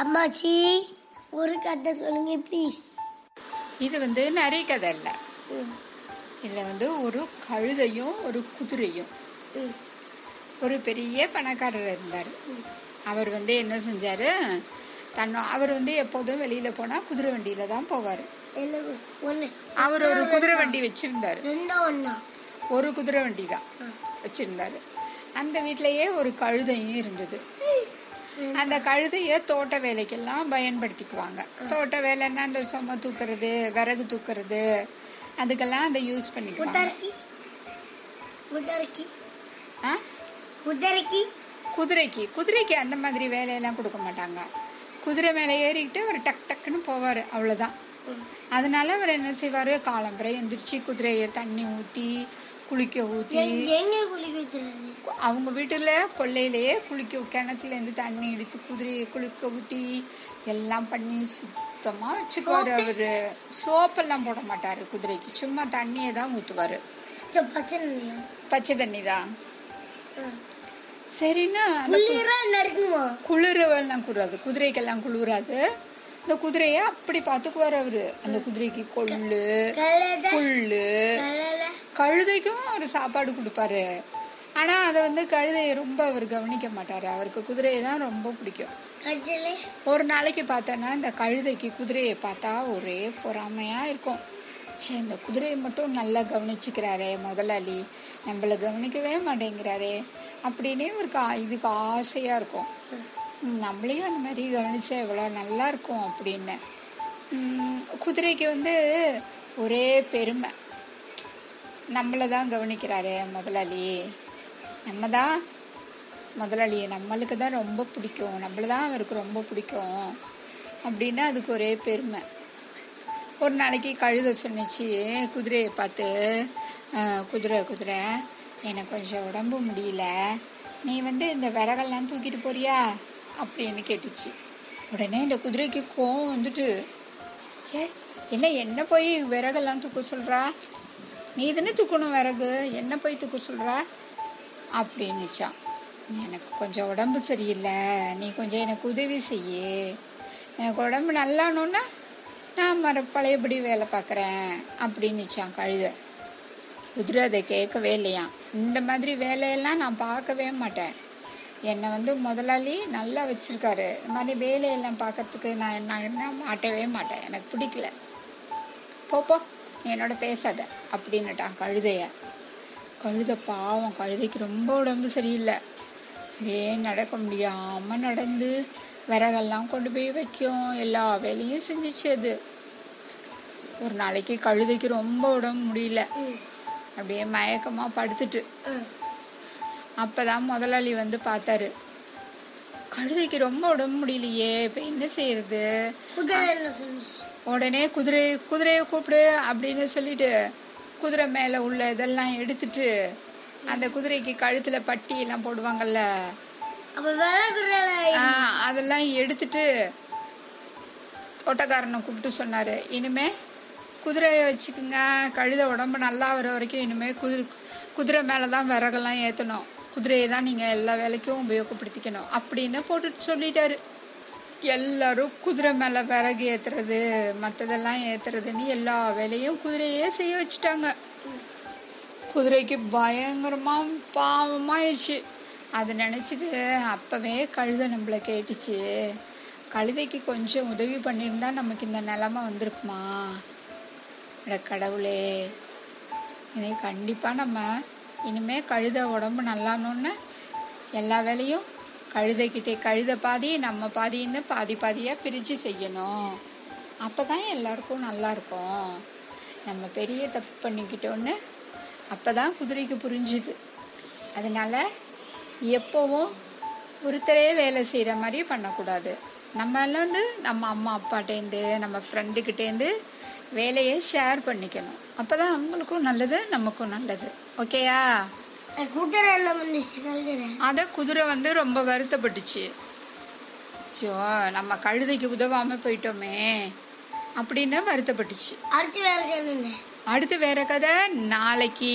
அம்மாச்சி ஒரு கதை சொல்லுங்க ப்ளீஸ் இது வந்து நிறைய கதை இல்லை. இதில் வந்து ஒரு கழுதையும் ஒரு குதிரையும். ஒரு பெரிய பணக்காரர் இருந்தார். அவர் வந்து என்ன செஞ்சார்? தன்னோ அவர் வந்து எப்போதும் வெளியில் போனால் குதிரை வண்டியில் தான் போவார். அவர் ஒரு குதிரை வண்டி. வச்சுருந்தார். ஒரு குதிரை வண்டி தான் வச்சுருந்தாரு. அந்த வீட்டிலேயே ஒரு கழுதையும் இருந்தது. அந்த கழுதையை தோட்ட வேலைக்கெல்லாம் பயன்படுத்திக்குவாங்க. தோட்ட வேலைன்னா அந்த சும தூக்குறது விறகு தூக்குறது அதுக்கெல்லாம் அதை யூஸ் பண்ணிக்குவாங்க. குதிரைக்கு. குதிரைக்கு அந்த மாதிரி வேலையெல்லாம் கொடுக்க மாட்டாங்க. குதிரை மேலே ஏறிக்கிட்டு அவர் டக் டக்குன்னு போவார் அவ்வளோதான் அதனால அவர் என்ன செய்வார்? காலம்பரை எந்திரிச்சு குதிரையை தண்ணி ஊற்றி குளிக்க ஊற்றி வைக்கிறது அவங்க வீட்டில் கொல்லையிலேயே குளிக்க கிணத்துலேருந்து தண்ணி எடுத்து குதிரையை குளிக்க ஊற்றி எல்லாம் பண்ணி சுத்தமாக வச்சுக்குவார் அவர். சோப்பெல்லாம் போட மாட்டார் குதிரைக்கு. சும்மா தண்ணியை தான் ஊற்றுவார் பச்சை தண்ணி தான். சரின்னா குளிரெல்லாம் கூறாது. குதிரைக்கெல்லாம் குளிராது. இந்த குதிரையை அப்படி பார்த்துக்குவார் அவரு. அந்த குதிரைக்கு கொள்ளு புல்லு. கழுதைக்கும் அவர் சாப்பாடு கொடுப்பாரு. ஆனா அதை வந்து கழுதையை ரொம்ப அவர் கவனிக்க மாட்டாரு. அவருக்கு குதிரையை தான் ரொம்ப பிடிக்கும். ஒரு நாளைக்கு பார்த்தோன்னா இந்த கழுதைக்கு குதிரையை பார்த்தா ஒரே பொறாமையா இருக்கும். சே இந்த குதிரையை மட்டும் நல்லா கவனிச்சுக்கிறாரே முதலாளி. நம்மள கவனிக்கவே மாட்டேங்கிறாரே. அப்படின்னு ஆ- இதுக்கு ஆசையா இருக்கும். நம்மளையும் அந்த மாதிரி கவனிச்சா எவ்வளோ நல்லா இருக்கும் அப்படின்னு. குதிரைக்கு வந்து ஒரே பெருமை. நம்மளை தான் கவனிக்கிறாரு முதலாளி. நம்ம தான் முதலாளி. நம்மளுக்கு தான் ரொம்ப பிடிக்கும். நம்மள தான் அவருக்கு ரொம்ப பிடிக்கும் அப்படின்னா அதுக்கு ஒரே பெருமை. ஒரு நாளைக்கு கழுத சொன்னிச்சு குதிரையை பார்த்து குதிரை குதிரை எனக்கு கொஞ்சம் உடம்பு முடியல. நீ வந்து இந்த விறகெல்லாம் தூக்கிட்டு போறியா? அப்படின்னு கேட்டுச்சு. உடனே இந்த குதிரைக்கு கோவம் வந்துட்டு சே என்ன என்ன போய் விறகெல்லாம் தூக்க சொல்கிறா நீ தானே தூக்கணும் விறகு என்ன போய் தூக்க சொல்கிறா அப்படின்னுச்சான் எனக்கு கொஞ்சம் உடம்பு சரியில்லை நீ கொஞ்சம் எனக்கு உதவி செய்ய. எனக்கு உடம்பு நல்லானோன்னா நான் மறு பழையபடி வேலை பார்க்குறேன் அப்படின்னுச்சான் கழுத. குதிரை அதை கேட்கவே இல்லையாம். இந்த மாதிரி வேலையெல்லாம் நான் பார்க்கவே மாட்டேன். என்னை வந்து முதலாளி நல்லா வச்சுருக்காரு. இந்த மாதிரி வேலையெல்லாம் பார்க்கறதுக்கு நான் என்ன என்ன மாட்டவே மாட்டேன். எனக்கு பிடிக்கல. போப்போ நீ என்னோட பேசாத. அப்படின்னுட்டான் கழுதைய. கழுதை பாவம் கழுதைக்கு ரொம்ப உடம்பு சரியில்லை. அப்படியே நடக்க முடியாமல் நடந்து விறகெல்லாம் கொண்டு போய் வைக்கும். எல்லா வேலையும் செஞ்சுச்சு அது. ஒரு நாளைக்கு கழுதைக்கு ரொம்ப உடம்பு முடியல. அப்படியே மயக்கமாக படுத்துட்டு. அப்பதான் முதலாளி வந்து பார்த்தாரு. கழுதைக்கு ரொம்ப உடம்பு முடியலையே இப்ப என்ன செய்யறது? உடனே குதிரை குதிரையை கூப்பிடு அப்படின்னு சொல்லிட்டு குதிரை மேல உள்ள இதெல்லாம் எடுத்துட்டு அந்த குதிரைக்கு கழுத்துல பட்டி எல்லாம் போடுவாங்கல்ல? அதெல்லாம் எடுத்துட்டு தோட்டக்காரனை கூப்பிட்டு சொன்னாரு. இனிமே குதிரையை வச்சுக்குங்க கழுத உடம்பு நல்லா வர வரைக்கும் இனிமே குதிரை குதிரை மேலே தான் விறகெல்லாம் ஏற்றணும் குதிரையை தான் நீங்கள் எல்லா வேலைக்கும் உபயோகப்படுத்திக்கணும் அப்படின்னு போட்டுட்டு சொல்லிட்டாரு. எல்லாரும் குதிரை மேலே விறகு ஏற்றுறது மற்றதெல்லாம் ஏற்றுறதுன்னு எல்லா வேலையும் குதிரையே செய்ய வச்சுட்டாங்க. குதிரைக்கு பயங்கரமாக பாவமாயிடுச்சு அது நினச்சிது அப்போவே கழுதை நம்மளை கேட்டுச்சு கழுதைக்கு கொஞ்சம் உதவி பண்ணியிருந்தா நமக்கு இந்த நிலமை வந்திருக்குமா? கடவுளே இதை கண்டிப்பாக நம்ம இனிமேல் கழுத உடம்பு நல்லானோன்னு எல்லா வேலையும் கழுதைக்கிட்டே கழுத பாதி நம்ம பாதின்னு பாதி பாதியாக பிரித்து செய்யணும். அப்போ தான் எல்லாருக்கும் நல்லாயிருக்கும் நம்ம பெரிய தப்பு பண்ணிக்கிட்டோன்னு அப்போ தான் குதிரைக்கு புரிஞ்சுது. அதனால எப்போவும் ஒருத்தரே வேலை செய்கிற மாதிரி பண்ணக்கூடாது. நம்ம எல்லாம் வந்து நம்ம அம்மா அப்பாட்டேருந்து நம்ம ஃப்ரெண்டுக்கிட்டேருந்து வேலையை ஷேர் பண்ணிக்கணும். அப்போ தான் அவங்களுக்கும் நல்லது நமக்கும் நல்லது. ஓகேயா அதை குதிரை வந்து ரொம்ப வருத்தப்பட்டுச்சு. ஐயோ நம்ம கழுதைக்கு உதவாம போயிட்டோமே அப்படின்னு வருத்தப்பட்டுச்சு. அடுத்து வேற என்ன? அடுத்து வேற கதை நாளைக்கு.